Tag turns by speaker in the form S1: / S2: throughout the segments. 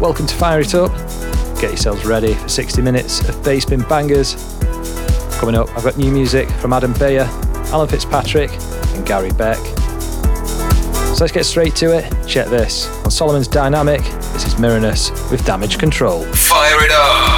S1: Welcome to Fire It Up. Get yourselves ready for 60 minutes of bass bin bangers. Coming up, I've got new music from Adam Beyer, Alan Fitzpatrick, and Gary Beck. So let's get straight to it. Check this. On Solomun's Diynamic, this is Miranus with Damage Control.
S2: Fire it up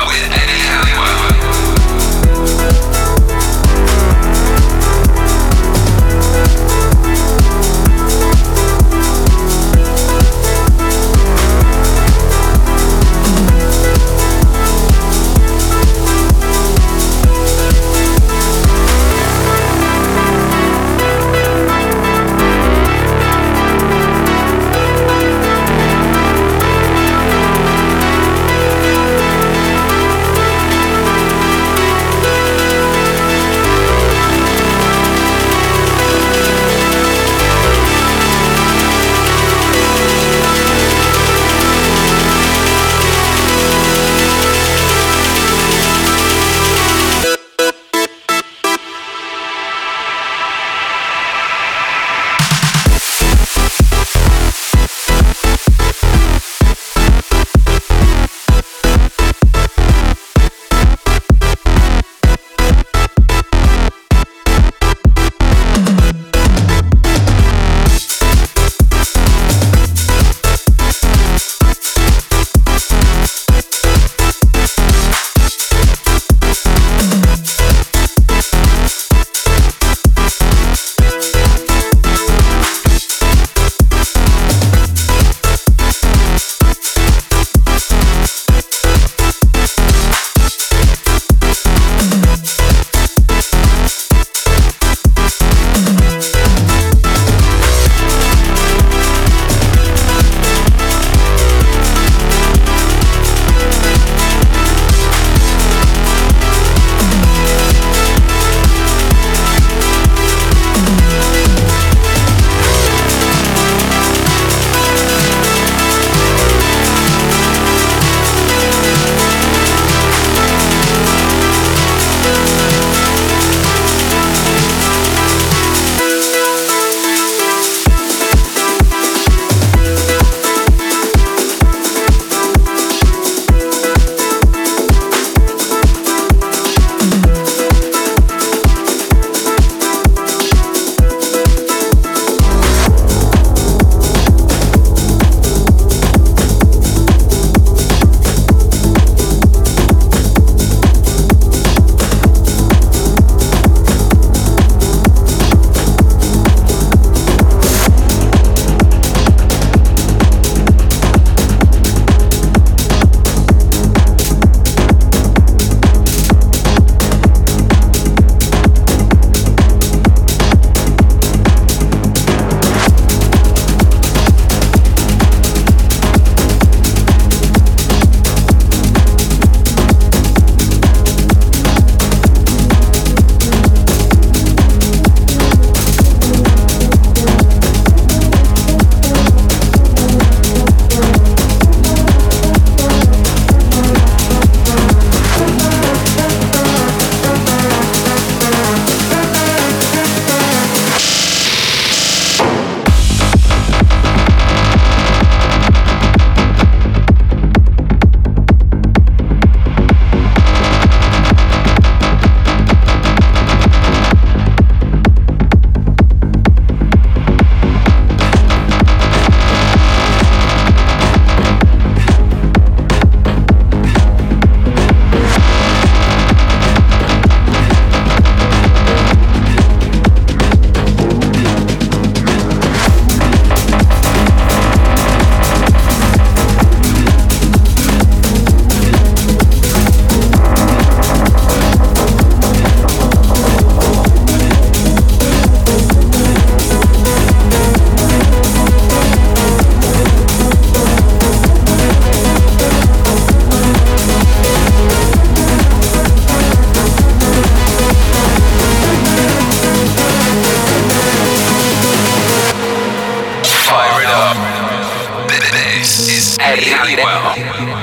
S1: Arriba.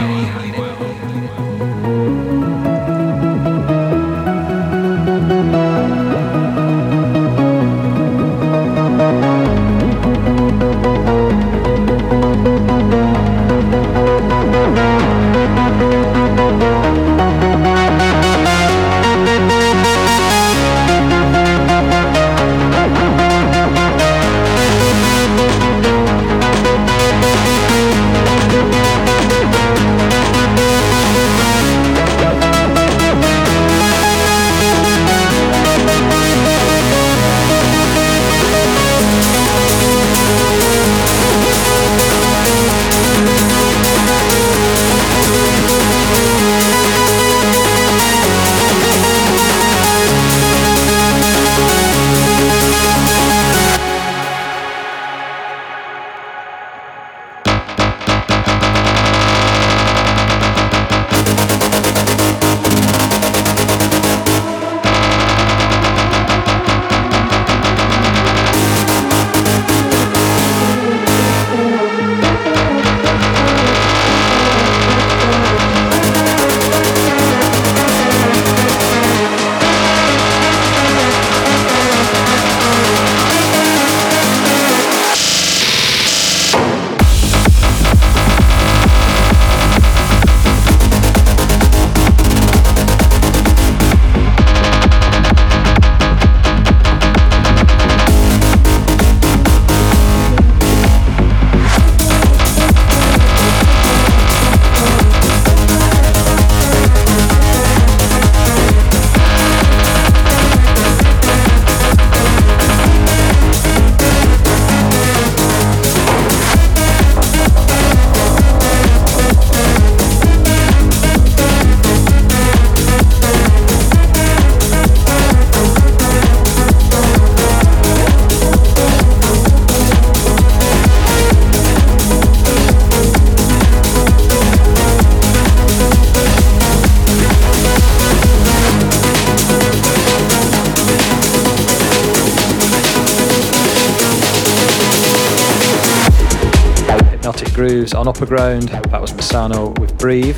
S1: On Upper Ground. That was Massano with Breathe.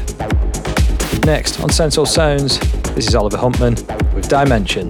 S1: Next, on Senso Sounds, this is Oliver Huntemann with Dimension.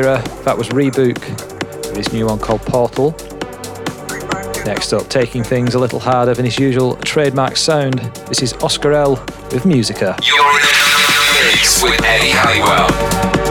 S1: era. That was Rebuke with his new one called Portal. Next up, taking things a little harder than his usual trademark sound, this is Oscar L with Musica.
S2: You're in the mix with Eddie Halliwell.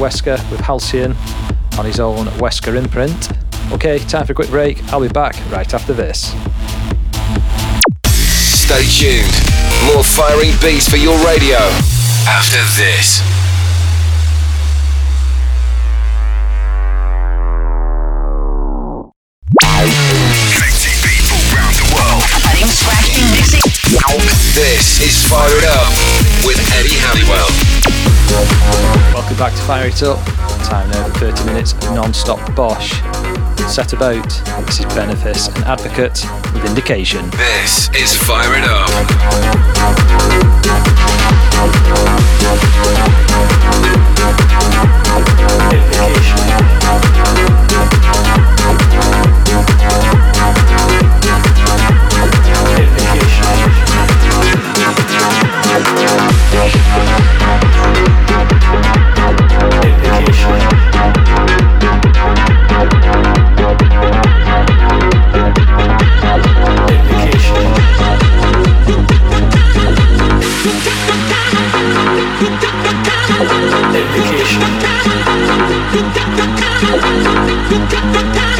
S1: Wesker with Halcyon on his own Wesker imprint. Okay, time for a quick break. I'll be back right after this.
S2: Stay tuned. More firing beats for your radio after this.
S1: back to fire it up. Time now for 30 minutes of non-stop Bosch. Set about. This is Benefice an Advocate with Indication.
S2: This is Fire It Up.
S3: Indication. Indication. you got the
S1: time.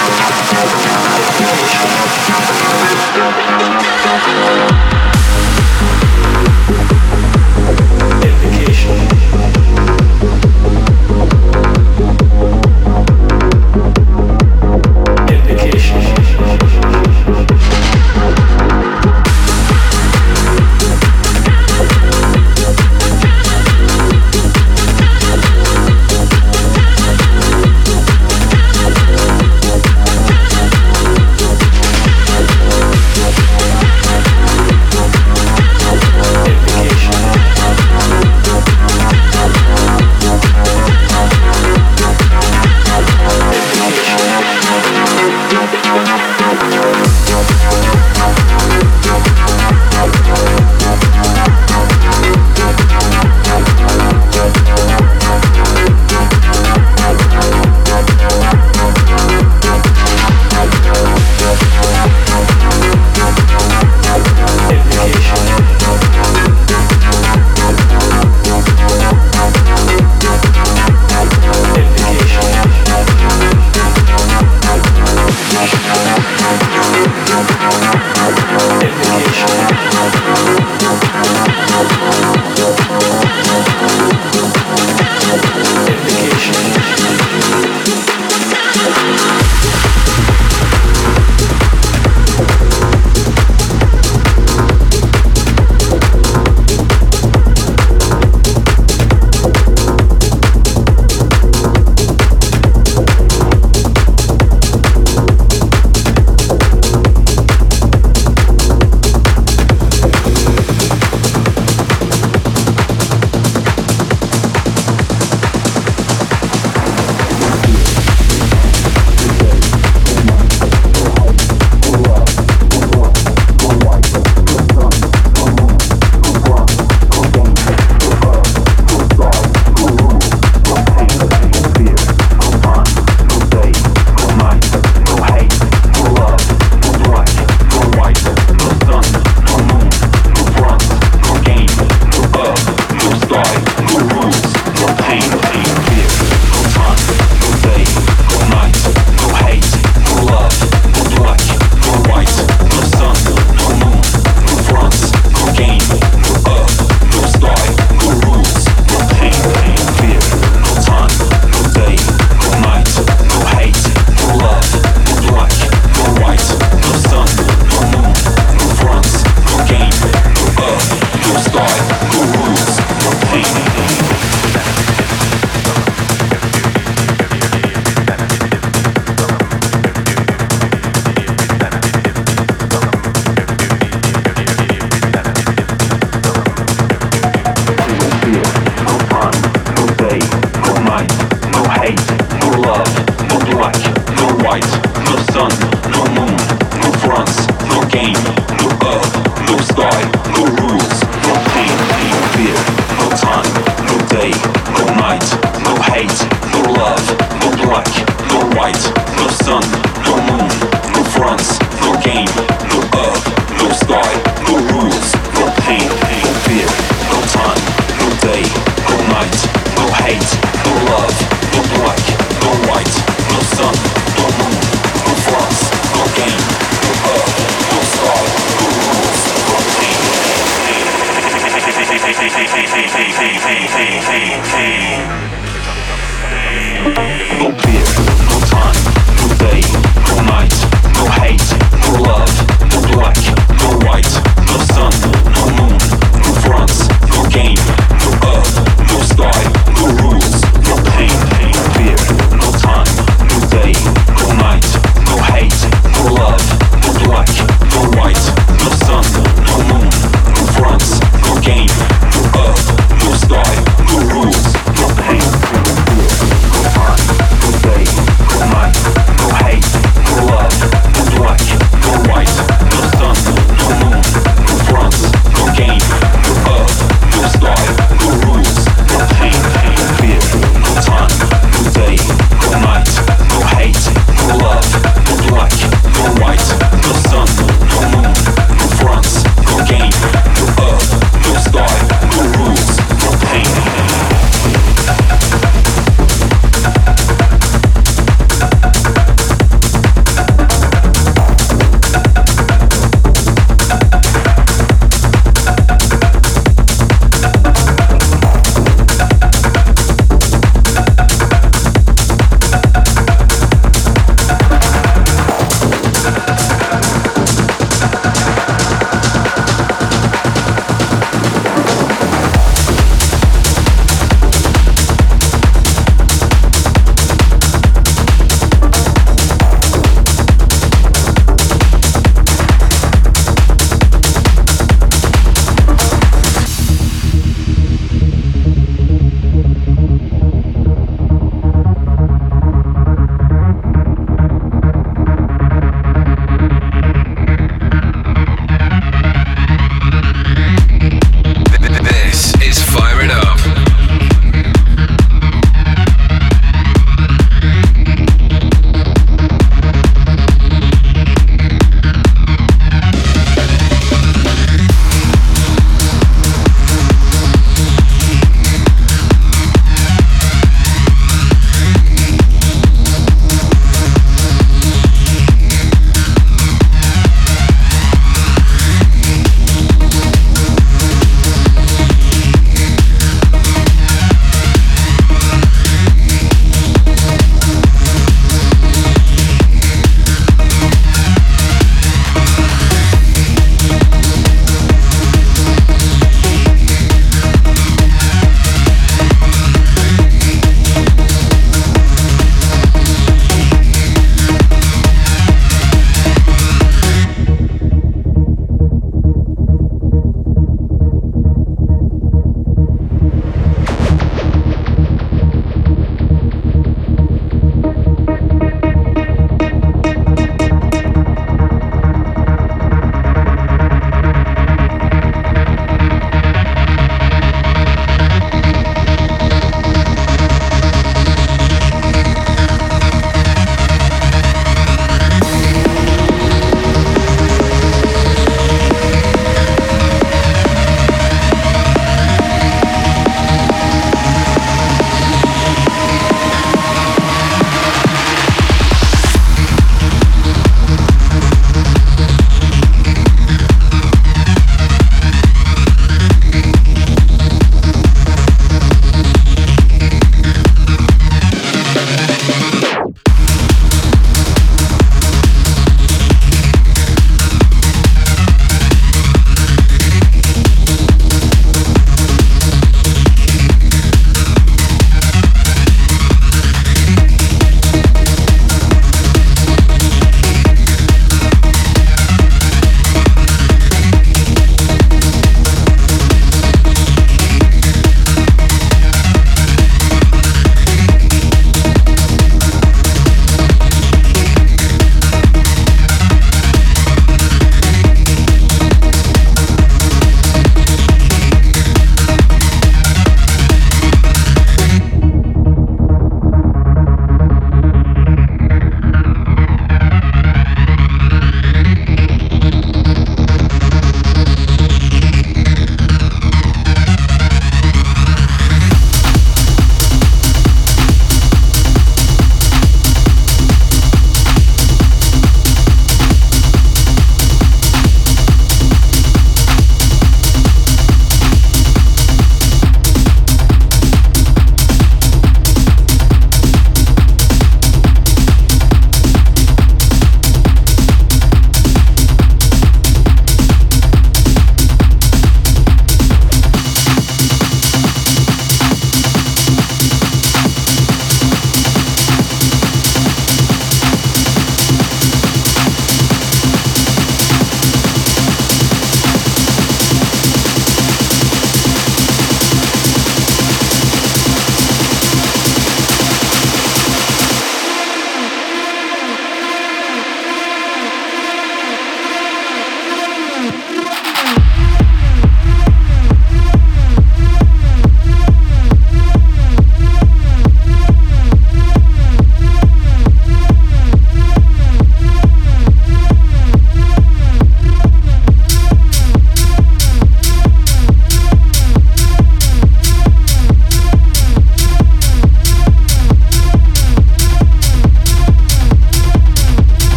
S1: no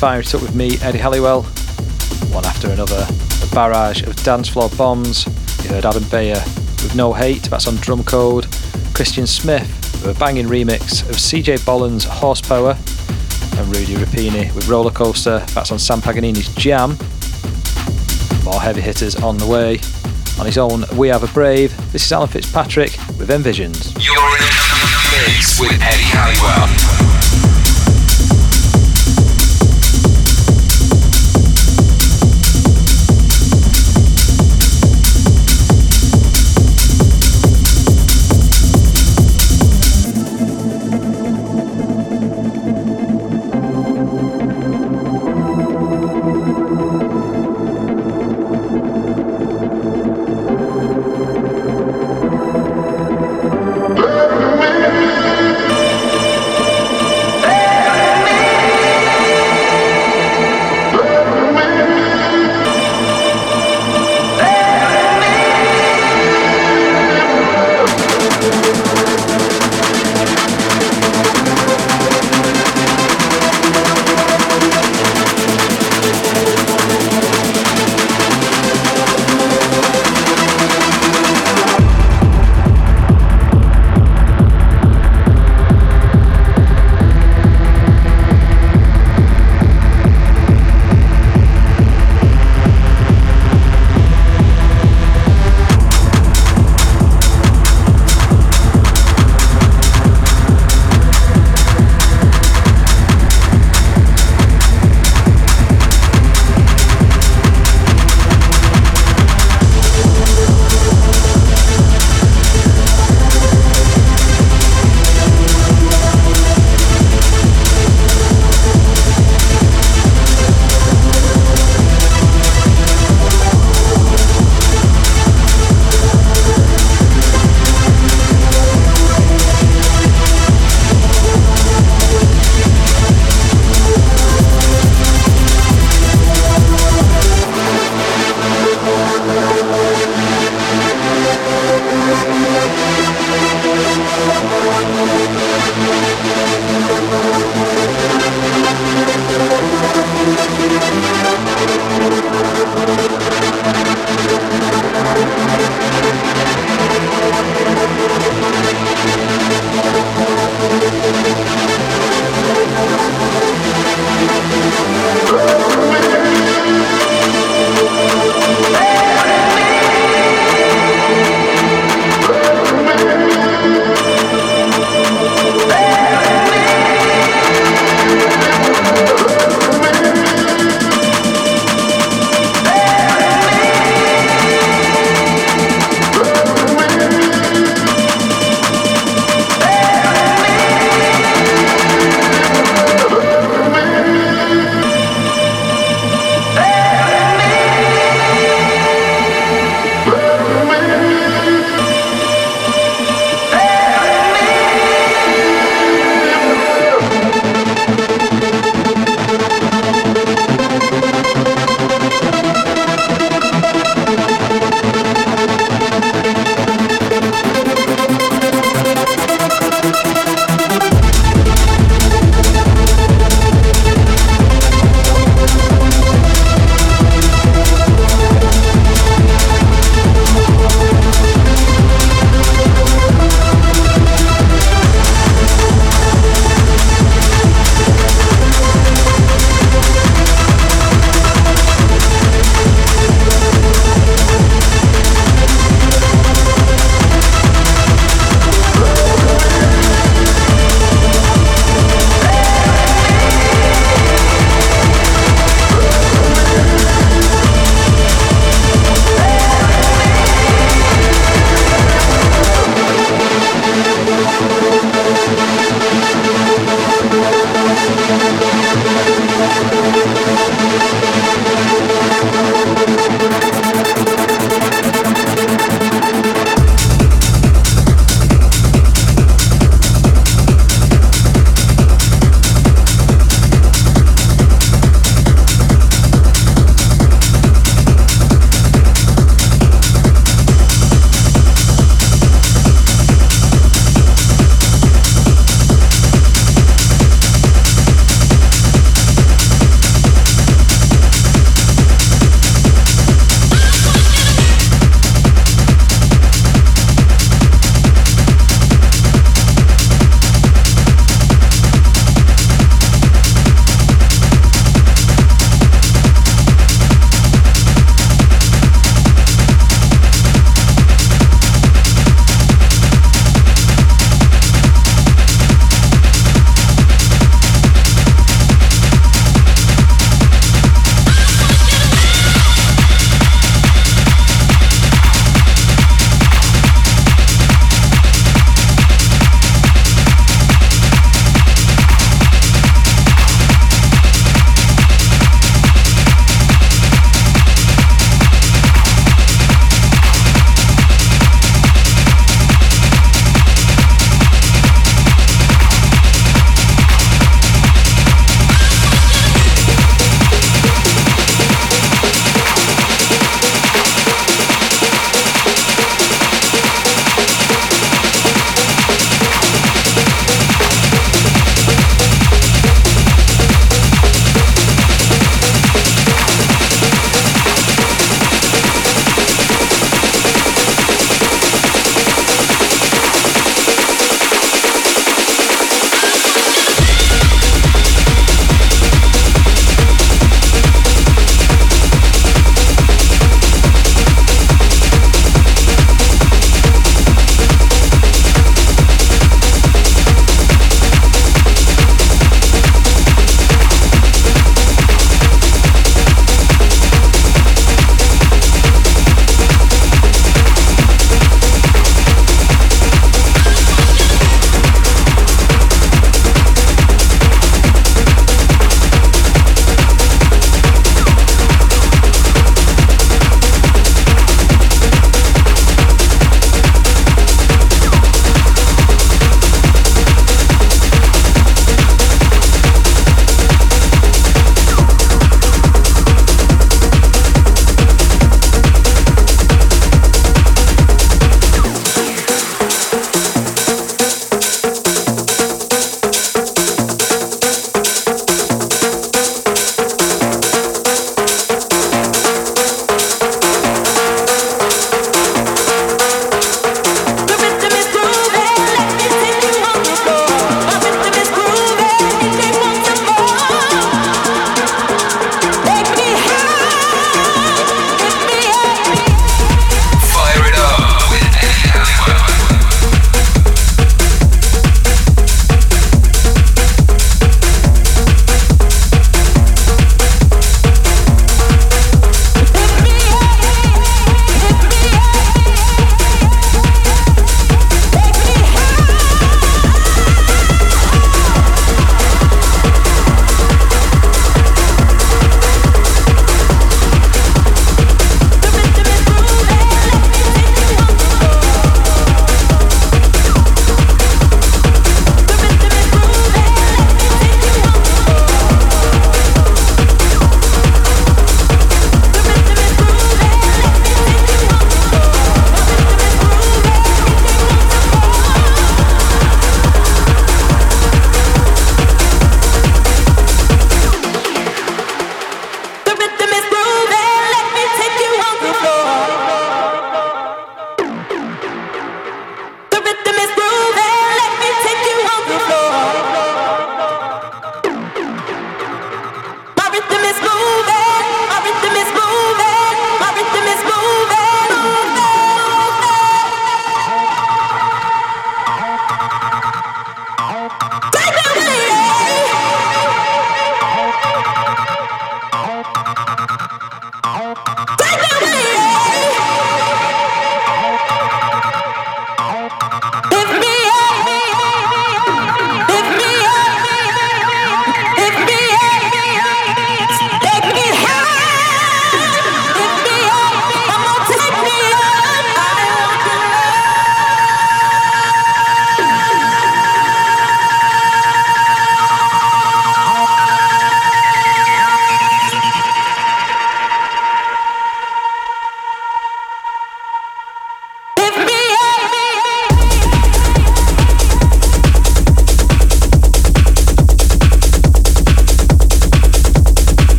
S1: Fire It Up with me, Eddie Halliwell. One after another, a barrage of dance floor bombs. You heard Adam Beyer with No Hate, that's on Drumcode. Christian Smith with a banging remix of CJ Bolland's Horsepower. And Rudy Rapini with Roller Coaster, that's on Sam Paganini's Jam. More heavy hitters on the way. On his own, We Are The Brave. This is Alan Fitzpatrick with Envisions.
S2: You're in the mix with Eddie Halliwell.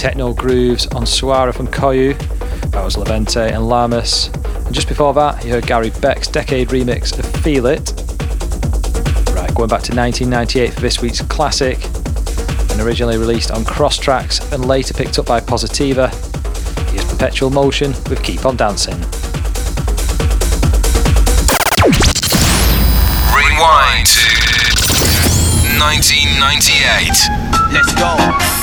S1: Techno grooves on Suara from Coyu. That was Levente and Lamas. And just before that, you heard Gary Beck's Decade remix of Feel It. Right, going back to 1998 for this week's classic, and originally released on Cross Tracks and later picked up by Positiva. Here's Perpetual Motion with Keep On Dancing.
S2: Rewind to 1998.
S3: Let's go.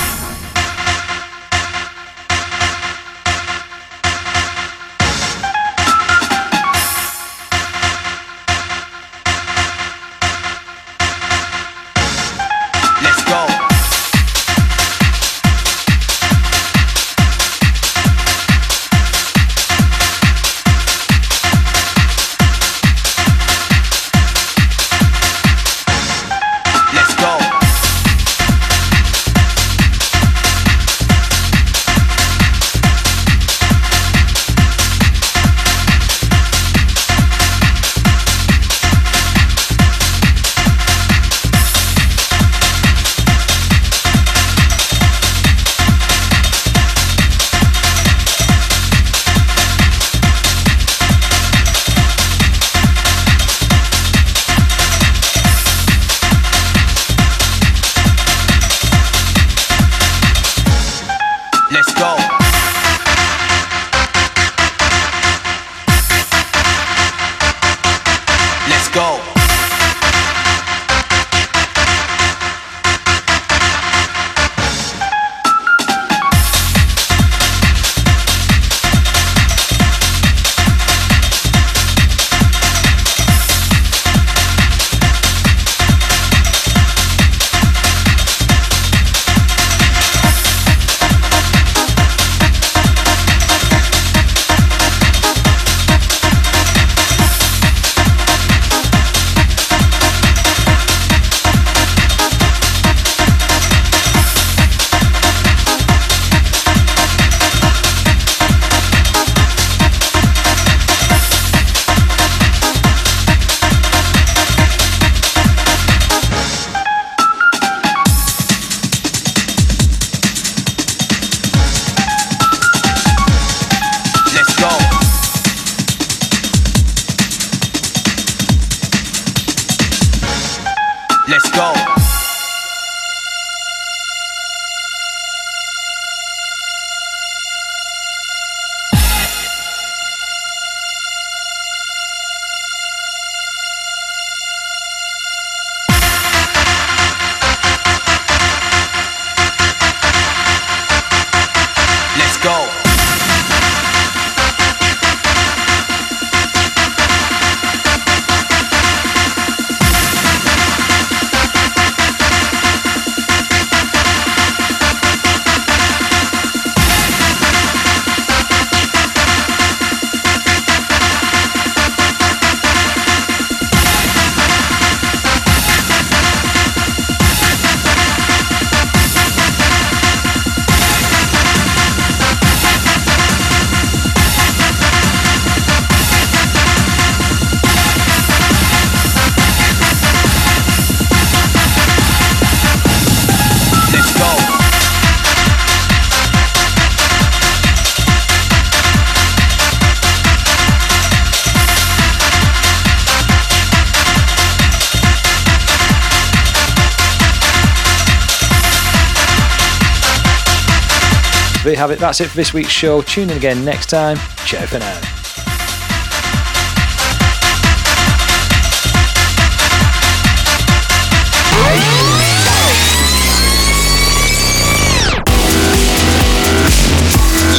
S1: Have it. That's it for this week's show. Tune in again next time. Ciao for now.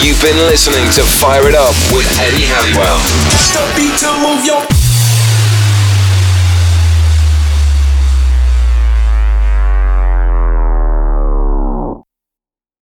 S2: You've been listening to Fire It Up with Eddie Halliwell.